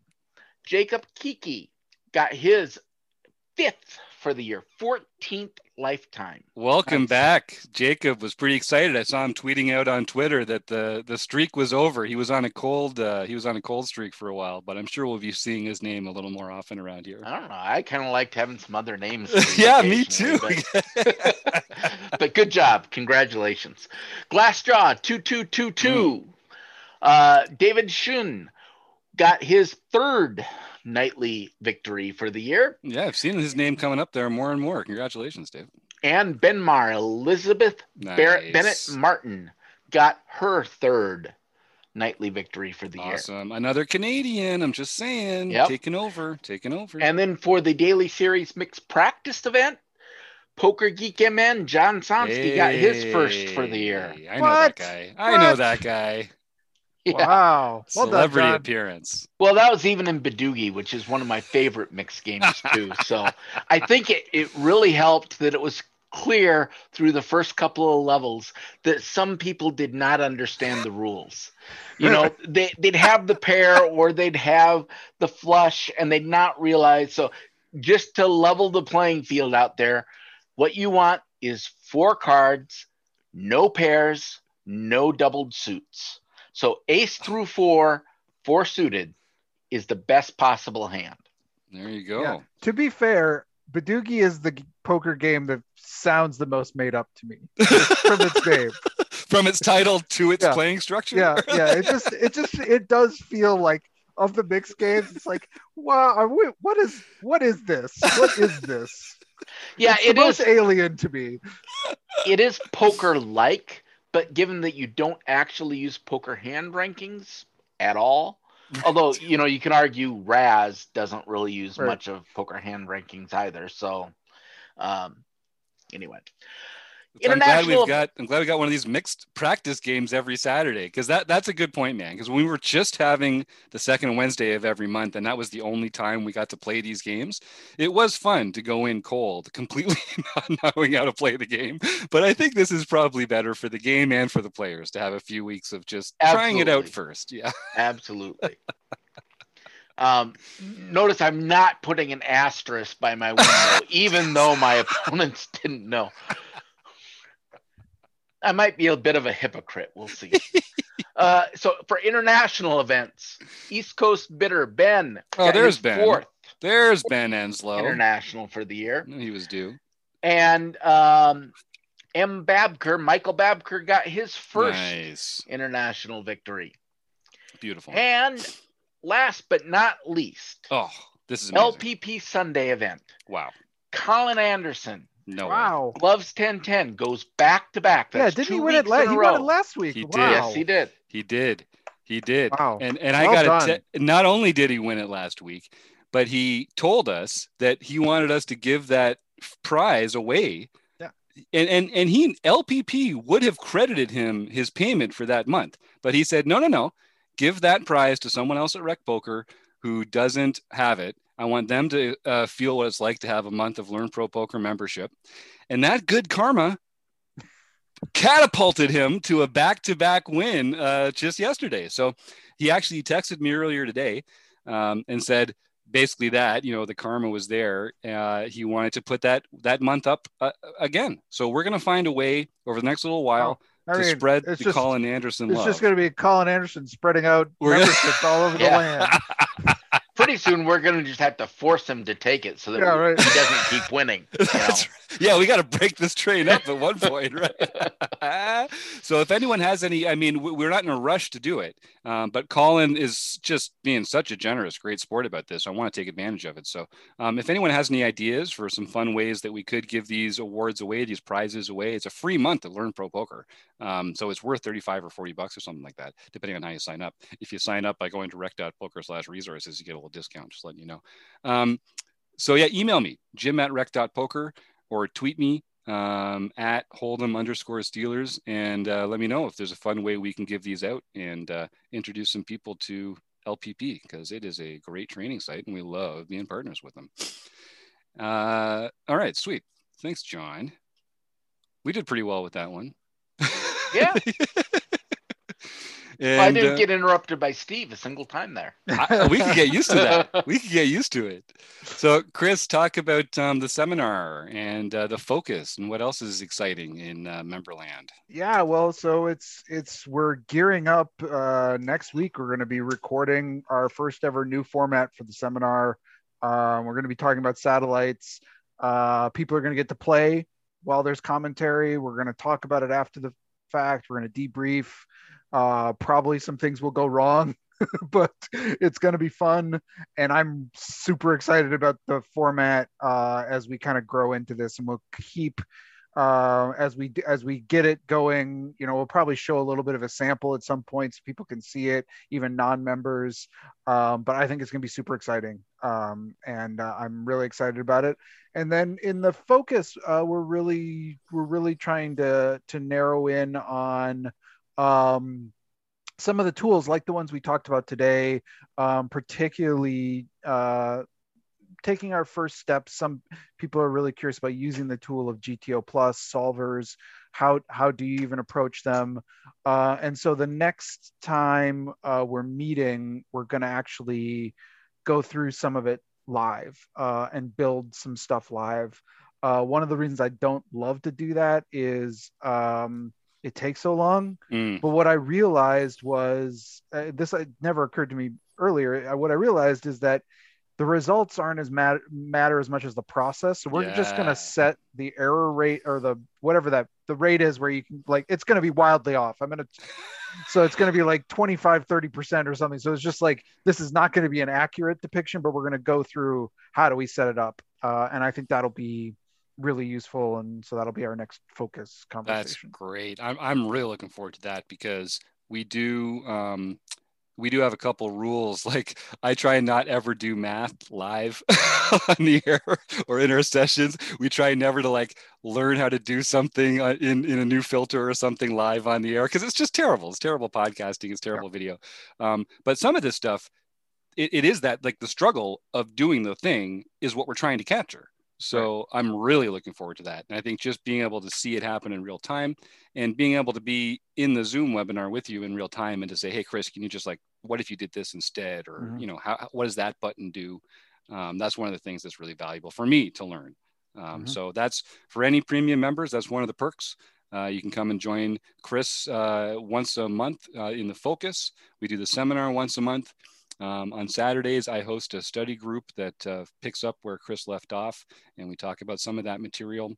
Jacob Kiki got his fifth for the year, 14th lifetime. Welcome Nice. back. Jacob was pretty excited. I saw him tweeting out on Twitter that the the streak was over. He was on a cold uh, he was on a cold streak for a while, but I'm sure we'll be seeing his name a little more often around here. I don't know. I kind of liked having some other names. <laughs> yeah, me too. But, <laughs> <laughs> but good job. Congratulations. Glassjaw 2222. Uh, David Shun got his third nightly victory for the year. yeah, I've seen his name coming up there more and more. Congratulations, Dave. And Benmar Elizabeth Barrett Bennett Martin got her third nightly victory for the year. Awesome. Another Canadian. I'm just saying. Yep. Taking over. Taking over. And then for the daily series mixed practice event, Poker Geek MN John Somsky got his first for the year. Hey, I know that guy. I know that guy. <laughs> Yeah. Wow. Well done, Celebrity John. appearance. Well, that was even in Badugi, which is one of my favorite mixed games too. <laughs> So I think it, it really helped that it was clear through the first couple of levels that some people did not understand the rules. You know, <laughs> they, they'd have the pair or they'd have the flush and they'd not realize. So just to level the playing field out there, what you want is four cards, no pairs, no doubled suits. So ace through four, four suited is the best possible hand. There you go. Yeah. To be fair, Badugi is the poker game that sounds the most made up to me <laughs> from its name. <laughs> From its title to its Yeah. playing structure. Yeah, yeah. It just, it just, it does feel like of the mixed games. It's like, wow, are we, what is, what is this? What is this? <laughs> Yeah, it's the it most alien to me. It is poker like, but given that you don't actually use poker hand rankings at all, <laughs> although you know you can argue Razz doesn't really use Right. much of poker hand rankings either. So, um, anyway, I'm glad we've got. I'm glad we got one of these mixed practice games every Saturday because that that's a good point, man. Because we were just having the second Wednesday of every month, and that was the only time we got to play these games. It was fun to go in cold, completely <laughs> not knowing how to play the game. But I think this is probably better for the game and for the players to have a few weeks of just trying it out first. Yeah. <laughs> absolutely. Um, notice I'm not putting an asterisk by my window, even though my opponents didn't know. I might be a bit of a hypocrite. We'll see. uh, so for international events, East Coast Bitter Ben. Oh, there's Ben. Fourth There's Ben Enslow. international for the year, He was due. and um, M. Babker, Michael Babker, got his first Nice. international victory. Beautiful. And last but not least, Oh, this is amazing. LPP Sunday event. Wow. Colin Anderson, No. way. Wow. gloves 1010, goes back to back. Yeah, didn't he win it? weeks La- in a he won it last week. He did. wow. Yes, he did. He did. He did. Wow. And and I got it. to not only did he win it last week, but he told us that he wanted us to give that prize away. Yeah. And and and he LPP would have credited him his payment for that month, but he said no, no, no. Give that prize to someone else at Rec Poker who doesn't have it. I want them to uh, feel what it's like to have a month of Learn Pro Poker membership, and that good karma catapulted him to a back-to-back win uh, just yesterday. So he actually texted me earlier today um, and said basically that you know the karma was there. Uh, he wanted to put that that month up uh, again. So we're going to find a way over the next little while I to mean, spread it's the just Colin Anderson it's love. just going to be Colin Anderson spreading out memberships all over the <laughs> land. Pretty soon we're gonna just have to force him to take it so that Yeah, we- right. he doesn't keep winning. You <laughs> know? Right. Yeah, we got to break this train up at one point, right? <laughs> so if anyone has any, I mean, we- we're not in a rush to do it, um, but Colin is just being such a generous, great sport about this. I want to take advantage of it. So um, if anyone has any ideas for some fun ways that we could give these awards away, these prizes away, it's a free month to learn pro poker. Um, so it's worth 35 or 40 bucks or something like that, depending on how you sign up. If you sign up by going to rec.poker slash resources, you get a little discount, just letting you know. Um, so yeah, email me, jim at rec.poker or tweet me um, at Hold'em underscore Steelers and uh, let me know if there's a fun way we can give these out and uh, introduce some people to LPP because it is a great training site and we love being partners with them. Uh, all right, sweet. Thanks, John. We did pretty well with that one. Yeah. <laughs> and, I didn't uh, get interrupted by Steve a single time there. I- we could get used to that. We could get used to it. So, Chris, talk about um, the seminar and uh, the focus, and what else is exciting in uh, Memberland. Yeah, well, so it's it's we're gearing up. Uh, next week, we're going to be recording our first ever new format for the seminar. Um, we're going to be talking about satellites. Uh, people are going to get to play while there's commentary. We're going to talk about it after the fact. We're going to debrief. Uh, probably some things will go wrong, <laughs> but it's going to be fun. And I'm super excited about the format uh, as we kind of grow into this, and we'll keep uh, as we as we get it going. You know, we'll probably show a little bit of a sample at some points. people can see it, even non-members. Um, but I think it's going to be super exciting, um, and uh, I'm really excited about it. And then in the focus, uh, we're really we're really trying to to narrow in on um, some of the tools like the ones we talked about today, um, particularly uh, taking our first steps. Some people are really curious about using the tool of GTO plus solvers. How how do you even approach them? Uh, and so the next time uh, we're meeting, we're going to actually go through some of it live uh, and build some stuff live. Uh, one of the reasons I don't love to do that is um, it takes so long. Mm, But what I realized was uh, this uh, never occurred to me earlier. Uh, what I realized is that the results aren't as mat- matter as much as the process. So we're just going to set the error rate or the whatever that the rate is where you can like it's going to be wildly off. I'm going to so it's going to be like 25 30% or something. So it's just like this is not going to be an accurate depiction, but we're going to go through how do we set it up. Uh, and I think that'll be really useful and so that'll be our next focus conversation that's great. I'm I'm really looking forward to that because we do um, we do have a couple rules. <laughs> Like I try and not ever do math live <laughs> on the air or in our sessions. We try never to like learn how to do something uh, in in a new filter or something live on the air because it's just terrible. It's terrible podcasting. It's terrible video. Um, but some of this stuff, it, it is that like the struggle of doing the thing is what we're trying to capture. So I'm really looking forward to that. And I think just being able to see it happen in real time and being able to be in the Zoom webinar with you in real time and to say, hey, Chris, can you just like, what if you did this instead? Or, Mhm. you know, how, what does that button do? Um, that's one of the things that's really valuable for me to learn. Um, Mhm. So that's for any premium members, that's one of the perks. Uh, you can come and join Chris uh, once a month uh, in the focus. We do the seminar once a month. Um, on Saturdays, I host a study group that uh, picks up where Chris left off, and we talk about some of that material.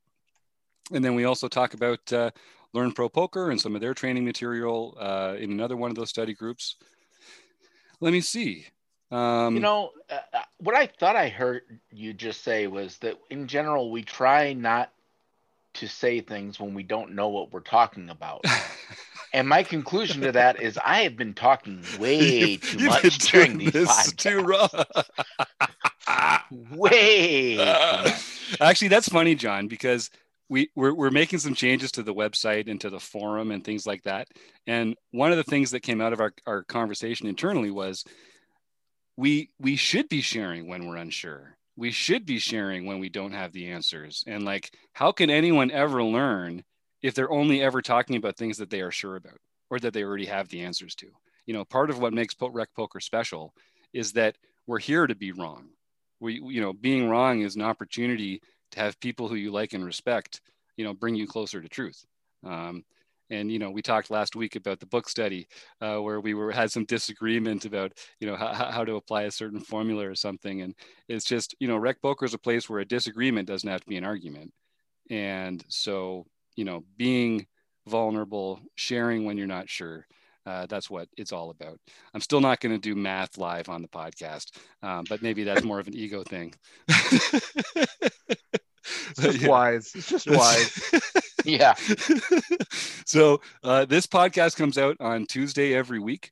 And then we also talk about uh, Learn Pro Poker and some of their training material uh, in another one of those study groups. Let me see. Um, You know, uh, uh, what I thought I heard you just say was that in general, we try not to say things when we don't know what we're talking about. <laughs> And my conclusion to that is I have been talking <laughs> <laughs> way too you've much during these this <laughs> podcasts. too raw. Way much. Actually, that's funny, John, because we we're, we're making some changes to the website and to the forum and things like that. And one of the things that came out of our, our conversation internally was we we should be sharing when we're unsure. We should be sharing when we don't have the answers. And like, how can anyone ever learn if they're only ever talking about things that they are sure about or that they already have the answers to? You know, part of what makes rec poker special is that we're here to be wrong. We, you know, being wrong is an opportunity to have people who you like and respect, you know, bring you closer to truth. Um, and you know we talked last week about the book study uh, where we were had some disagreement about you know how, how to apply a certain formula or something and it's just you know rec poker is a place where a disagreement doesn't have to be an argument and so you know being vulnerable sharing when you're not sure uh, that's what it's all about. I'm still not going to do math live on the podcast, um, but maybe that's more of an ego thing. It's just <laughs> yeah. wise. It's just wise. <laughs> yeah. <laughs> so uh, this podcast comes out on Tuesday every week.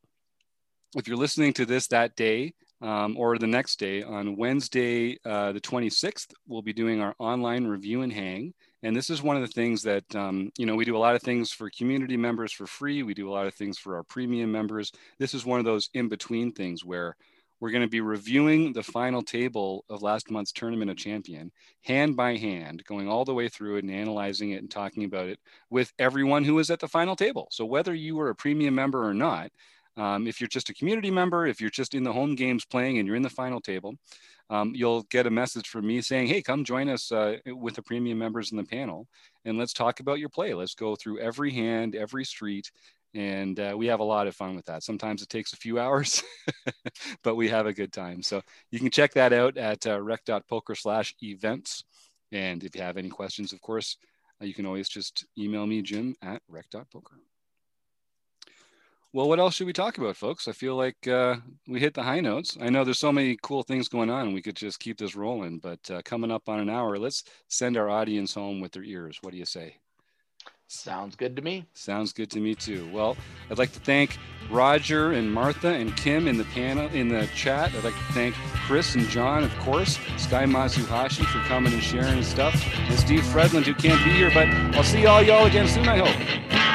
If you're listening to this that day um, or the next day on Wednesday, uh, the 26th, we'll be doing our online review and hang. And this is one of the things that, um, you know, we do a lot of things for community members for free. We do a lot of things for our premium members. This is one of those in between things where we're going to be reviewing the final table of last month's Tournament of Champion, hand by hand, going all the way through it and analyzing it and talking about it with everyone who is at the final table. So whether you were a premium member or not, um, if you're just a community member, if you're just in the home games playing and you're in the final table, um, you'll get a message from me saying, Hey, come join us uh, with the premium members in the panel and let's talk about your play. Let's go through every hand, every street, and uh, we have a lot of fun with that. Sometimes it takes a few <laughs> hours, but we have a good time. So you can check that out at uh, rec.poker slash events. And if you have any questions, of course, uh, you can always just email me, Jim at rec.poker. Well, what else should we talk about, folks? I feel like uh, we hit the high notes. I know there's so many cool things going on, we could just keep this rolling. But uh, coming up on an hour, let's send our audience home with their ears. What do you say? Sounds good to me. Sounds good to me too. Well, I'd like to thank Roger and Martha and Kim in the panel in the chat. I'd like to thank Chris and John, of course, Sky Matsuhashi for coming and sharing his stuff, and Steve Fredlund who can't be here, but I'll see all y'all again soon, I hope.